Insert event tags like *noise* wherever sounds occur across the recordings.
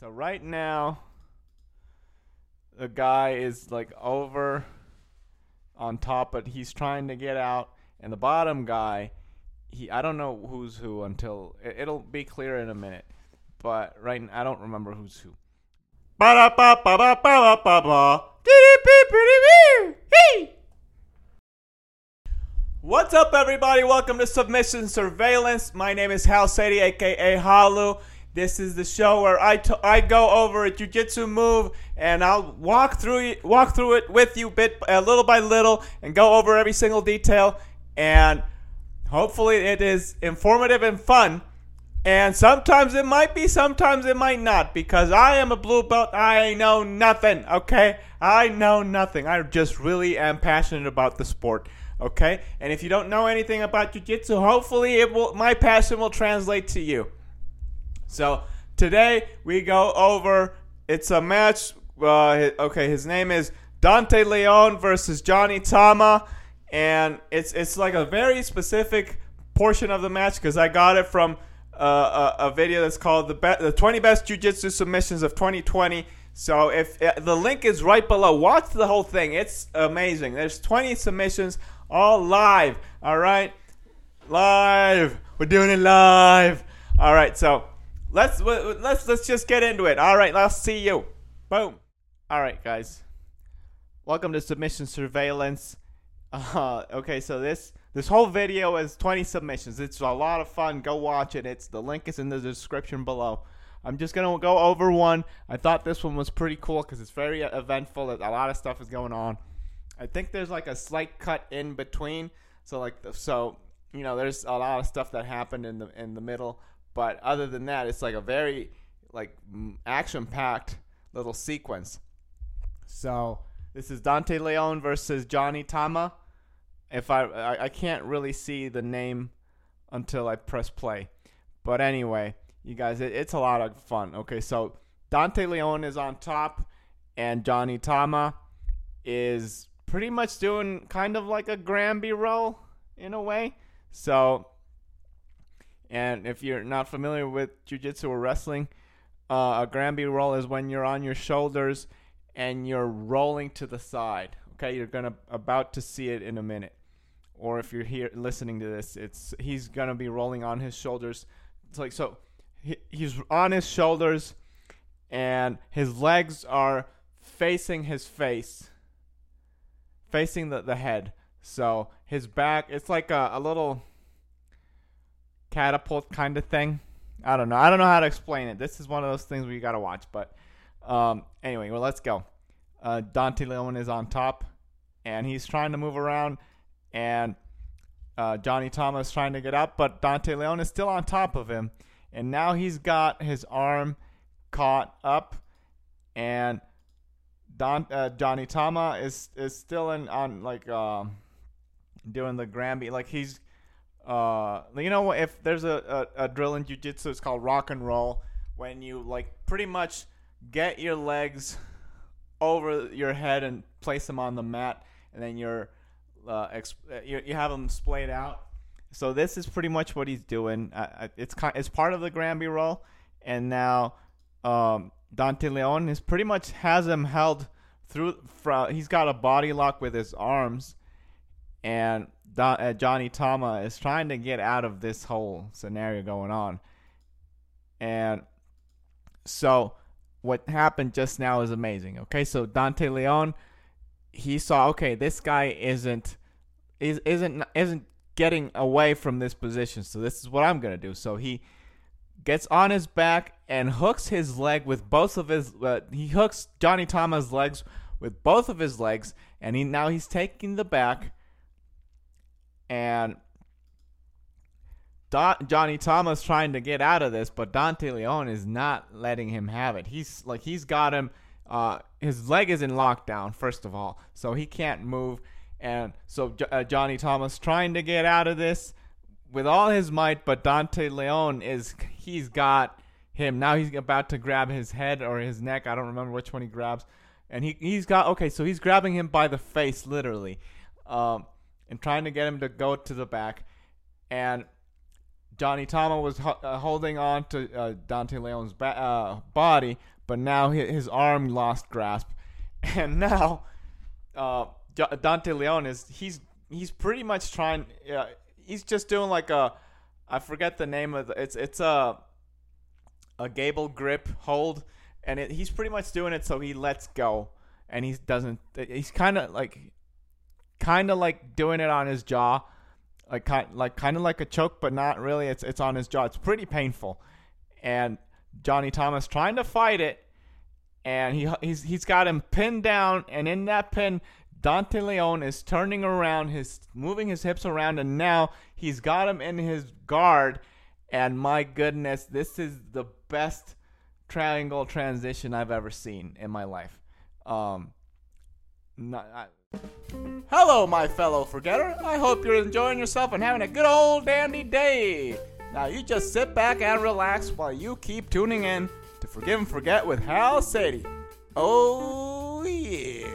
So right now, the guy is like over on top, but he's trying to get out, and the bottom guy, he I don't know who's who until it, it'll be clear in a minute. But right, now, I don't remember who's who. What's up, everybody? Welcome to Submission Surveillance. My name is Hal Sadie, aka Halu. This is the show where I, t- I go over a jujitsu move and I'll walk through walk through it with you bit uh, little by little and go over every single detail and hopefully it is informative and fun. And sometimes it might be, sometimes it might not, because I am a blue belt. I know nothing, okay? I know nothing. I just really am passionate about the sport, okay? And if you don't know anything about jiu-jitsu, hopefully it will my passion will translate to you. So today we go over. It's a match. Uh, okay, his name is Dante Leon versus Johnny Tama, and it's it's like a very specific portion of the match because I got it from uh, a, a video that's called the be- the 20 best jiu-jitsu submissions of 2020. So if uh, the link is right below, watch the whole thing. It's amazing. There's 20 submissions all live. All right, live. We're doing it live. All right, so let's let's let's just get into it. All right, I'll see you. Boom. All right, guys. Welcome to Submission Surveillance. Uh, okay, so this this whole video is 20 submissions. It's a lot of fun. Go watch it. It's the link is in the description below. I'm just gonna go over one. I thought this one was pretty cool because it's very eventful. A lot of stuff is going on. I think there's like a slight cut in between. So like so you know there's a lot of stuff that happened in the in the middle. But other than that, it's like a very like action packed little sequence. So this is Dante Leon versus Johnny Tama. If I, I I can't really see the name until I press play, but anyway, you guys, it, it's a lot of fun. Okay, so Dante Leon is on top, and Johnny Tama is pretty much doing kind of like a Granby roll in a way. So, and if you're not familiar with jiu-jitsu or wrestling, uh, a Granby roll is when you're on your shoulders and you're rolling to the side. Okay, you're gonna about to see it in a minute, or if you're here listening to this, it's he's gonna be rolling on his shoulders. It's like so, he, he's on his shoulders, and his legs are facing his face, facing the the head. So his back, it's like a, a little catapult kind of thing. I don't know. I don't know how to explain it. This is one of those things where you gotta watch. But um, anyway, well, let's go. Uh, Dante Leon is on top, and he's trying to move around, and uh, Johnny Tama's trying to get up, but Dante Leon is still on top of him, and now he's got his arm caught up, and Don uh, Johnny Tama is is still in on like um doing the Granby like he's uh you know if there's a, a, a drill in jiu-jitsu it's called rock and roll. When you like pretty much get your legs over your head and place them on the mat and then you're uh, exp- uh, you, you have them splayed out. So this is pretty much what he's doing. Uh, it's kind it's part of the Granby roll and now um Dante Leon is pretty much has him held through from he's got a body lock with his arms and uh, Johnny Tama is trying to get out of this whole scenario going on. And so what happened just now is amazing. Okay, so Dante Leon, he saw okay, this guy isn't is isn't isn't getting away from this position. So this is what I'm gonna do. So he gets on his back and hooks his leg with both of his. Uh, he hooks Johnny Tama's legs with both of his legs, and he now he's taking the back and Don, Johnny Tama's trying to get out of this, but Dante Leon is not letting him have it. He's like he's got him. Uh, his leg is in lockdown, first of all, so he can't move. And so uh, Johnny Tama's trying to get out of this with all his might, but Dante Leon is he's got him now. He's about to grab his head or his neck. I don't remember which one he grabs, and he he's got okay. So he's grabbing him by the face, literally. Um, and trying to get him to go to the back. And Johnny Tama was uh, holding on to uh, Dante Leon's ba- uh, body, but now his, his, arm lost grasp, *laughs* and now uh, Dante Leon is he's he's pretty much trying. he's just doing like a I forget the name of the, it's it's a a gable grip hold, and it, he's pretty much doing it so he lets go, and he doesn't. He's kind of like kind of like doing it on his jaw like kind like kind of like a choke, but not really. It's it's on his jaw. It's pretty painful, and Johnny Tama's trying to fight it, and he he's he's got him pinned down, and in that pin, Dante Leon is turning around, his moving his hips around, and now he's got him in his guard. And my goodness, this is the best triangle transition I've ever seen in my life. Um, not, I, Hello, my fellow forgetter. I hope you're enjoying yourself and having a good old dandy day. Now, you just sit back and relax while you keep tuning in to Forgive and Forget with Hal Sadie. Oh, yeah.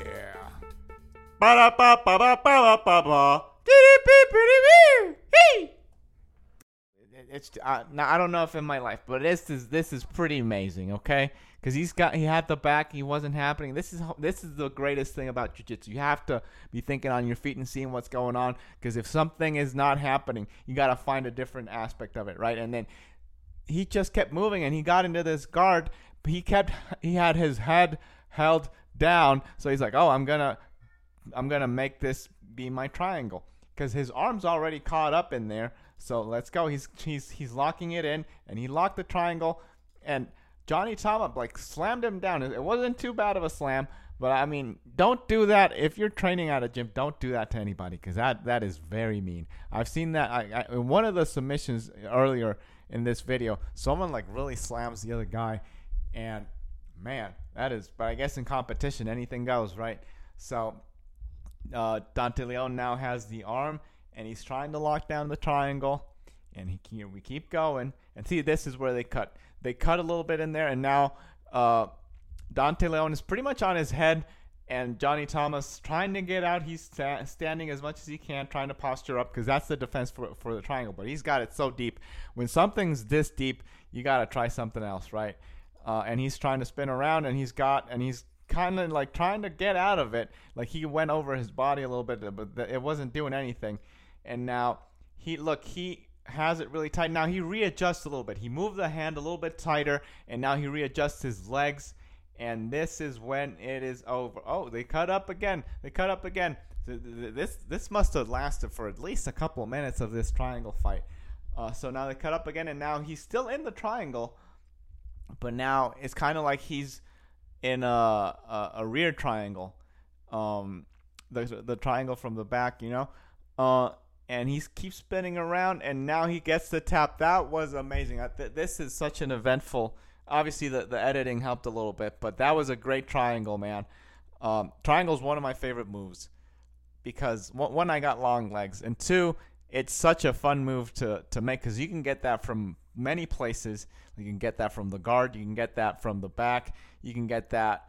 It's uh, now I don't know if in my life, but this is this is pretty amazing. Okay, because he's got he had the back, he wasn't happening. This is this is the greatest thing about jiu-jitsu. You have to be thinking on your feet and seeing what's going on. Because if something is not happening, you got to find a different aspect of it, right? And then he just kept moving, and he got into this guard. He kept he had his head held down, so he's like, "Oh, I'm gonna I'm gonna make this be my triangle." Because his arm's already caught up in there, so let's go. He's he's he's locking it in, and he locked the triangle, and Johnny Tama like slammed him down. It wasn't too bad of a slam, but I mean, don't do that if you're training at a gym. Don't do that to anybody because that that is very mean. I've seen that. I, I in one of the submissions earlier in this video, someone like really slams the other guy, and man, that is. But I guess in competition, anything goes, right? So uh, Dante Leon now has the arm, and he's trying to lock down the triangle, and he we keep going. And see, this is where they cut. They cut a little bit in there, and now uh, Dante Leon is pretty much on his head, and Johnny Tama's trying to get out. He's sta- standing as much as he can, trying to posture up because that's the defense for for the triangle. But he's got it so deep. When something's this deep, you got to try something else, right? Uh, and he's trying to spin around, and he's got, and he's kind of like trying to get out of it. Like he went over his body a little bit, but it wasn't doing anything. And now he look he has it really tight. Now he readjusts a little bit. He moved the hand a little bit tighter, and now he readjusts his legs. And this is when it is over. Oh, they cut up again. They cut up again. This this must have lasted for at least a couple minutes of this triangle fight. Uh, so now they cut up again, and now he's still in the triangle, but now it's kind of like he's in a, a, a rear triangle, um, the the triangle from the back, you know. Uh, and he keeps spinning around, and now he gets the tap. That was amazing. this is such an eventful. Obviously, the, the editing helped a little bit, but that was a great triangle, man. Um, triangle is one of my favorite moves because one, I got long legs, and two, it's such a fun move to to make because you can get that from many places. You can get that from the guard. You can get that from the back. You can get that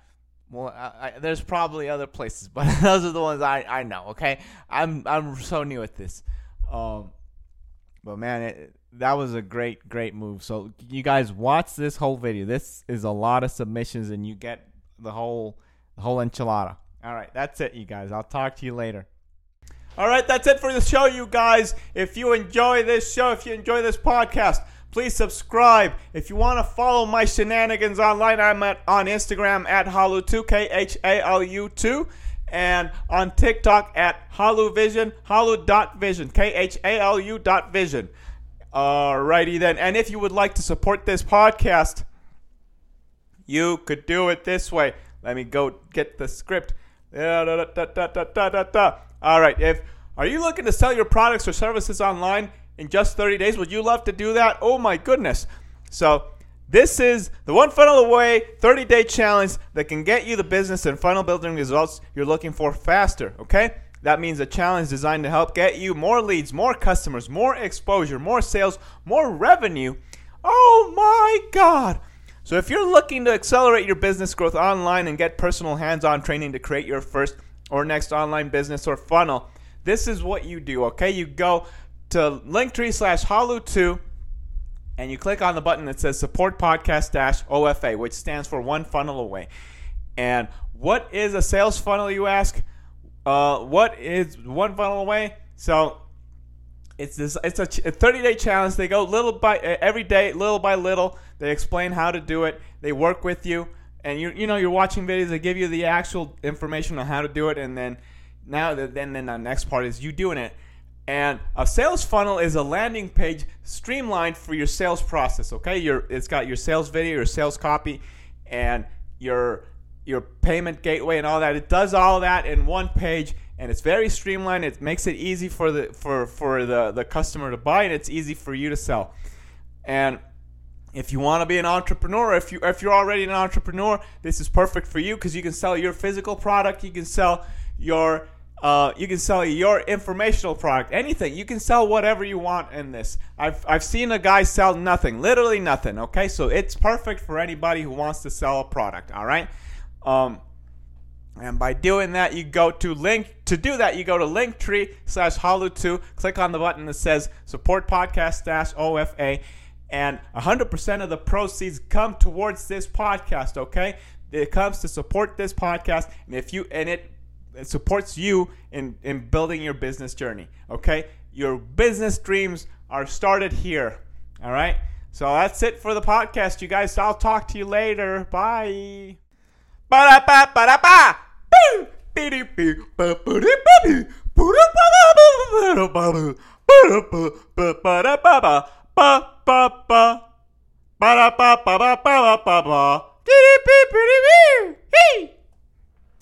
well, I, I, there's probably other places, *laughs* but those are the ones I, I know. Okay, I'm I'm so new at this, um, but man, it, that was a great great move. So you guys watch this whole video. This is a lot of submissions, and you get the whole the whole enchilada. All right, that's it, you guys. I'll talk to you later. All right, that's it for the show, you guys. If you enjoy this show, if you enjoy this podcast Please subscribe. If you want to follow my shenanigans online, I'm at, on Instagram at Khalu2, K H A L U 2, and on TikTok at KhaluVision, Khalu.vision, K H A L U dot vision. Alrighty then. And if you would like to support this podcast, you could do it this way. Let me go get the script. All right. If are you looking to sell your products or services online? In just 30 days. Would you love to do that? Oh my goodness. So, this is the one funnel away 30 day challenge that can get you the business and funnel building results you're looking for faster. Okay? That means a challenge designed to help get you more leads, more customers, more exposure, more sales, more revenue. Oh my God. So, if you're looking to accelerate your business growth online and get personal hands on training to create your first or next online business or funnel, this is what you do, okay? You go to linktree slash halu2 and you click on the button that says support podcast dash OFA, which stands for one funnel away. And what is a sales funnel, you ask? Uh, what is one funnel away? So it's this. It's a 30 day challenge. They go little by every day, little by little. They explain how to do it. They work with you, and you you know you're watching videos. They give you the actual information on how to do it, and then now then then the next part is you doing it. And a sales funnel is a landing page streamlined for your sales process. Okay, your it's got your sales video, your sales copy, and your your payment gateway and all that. It does all that in one page, and it's very streamlined. It makes it easy for the for for the the customer to buy, and it's easy for you to sell. And if you want to be an entrepreneur, if you if you're already an entrepreneur, this is perfect for you because you can sell your physical product, you can sell your uh, you can sell your informational product, anything. You can sell whatever you want in this. I've, I've seen a guy sell nothing, literally nothing. Okay, so it's perfect for anybody who wants to sell a product. All right, um, and by doing that, you go to link to do that. You go to Linktree slash Halu2. Click on the button that says support podcast dash OFA, and 100% of the proceeds come towards this podcast. Okay, it comes to support this podcast, and if you and it it supports you in, in building your business journey. Okay? Your business dreams are started here. All right? So that's it for the podcast, you guys. I'll talk to you later. Bye. Ba-da-ba, ba-da-ba. Ba-da-ba-ba-ba-ba-ba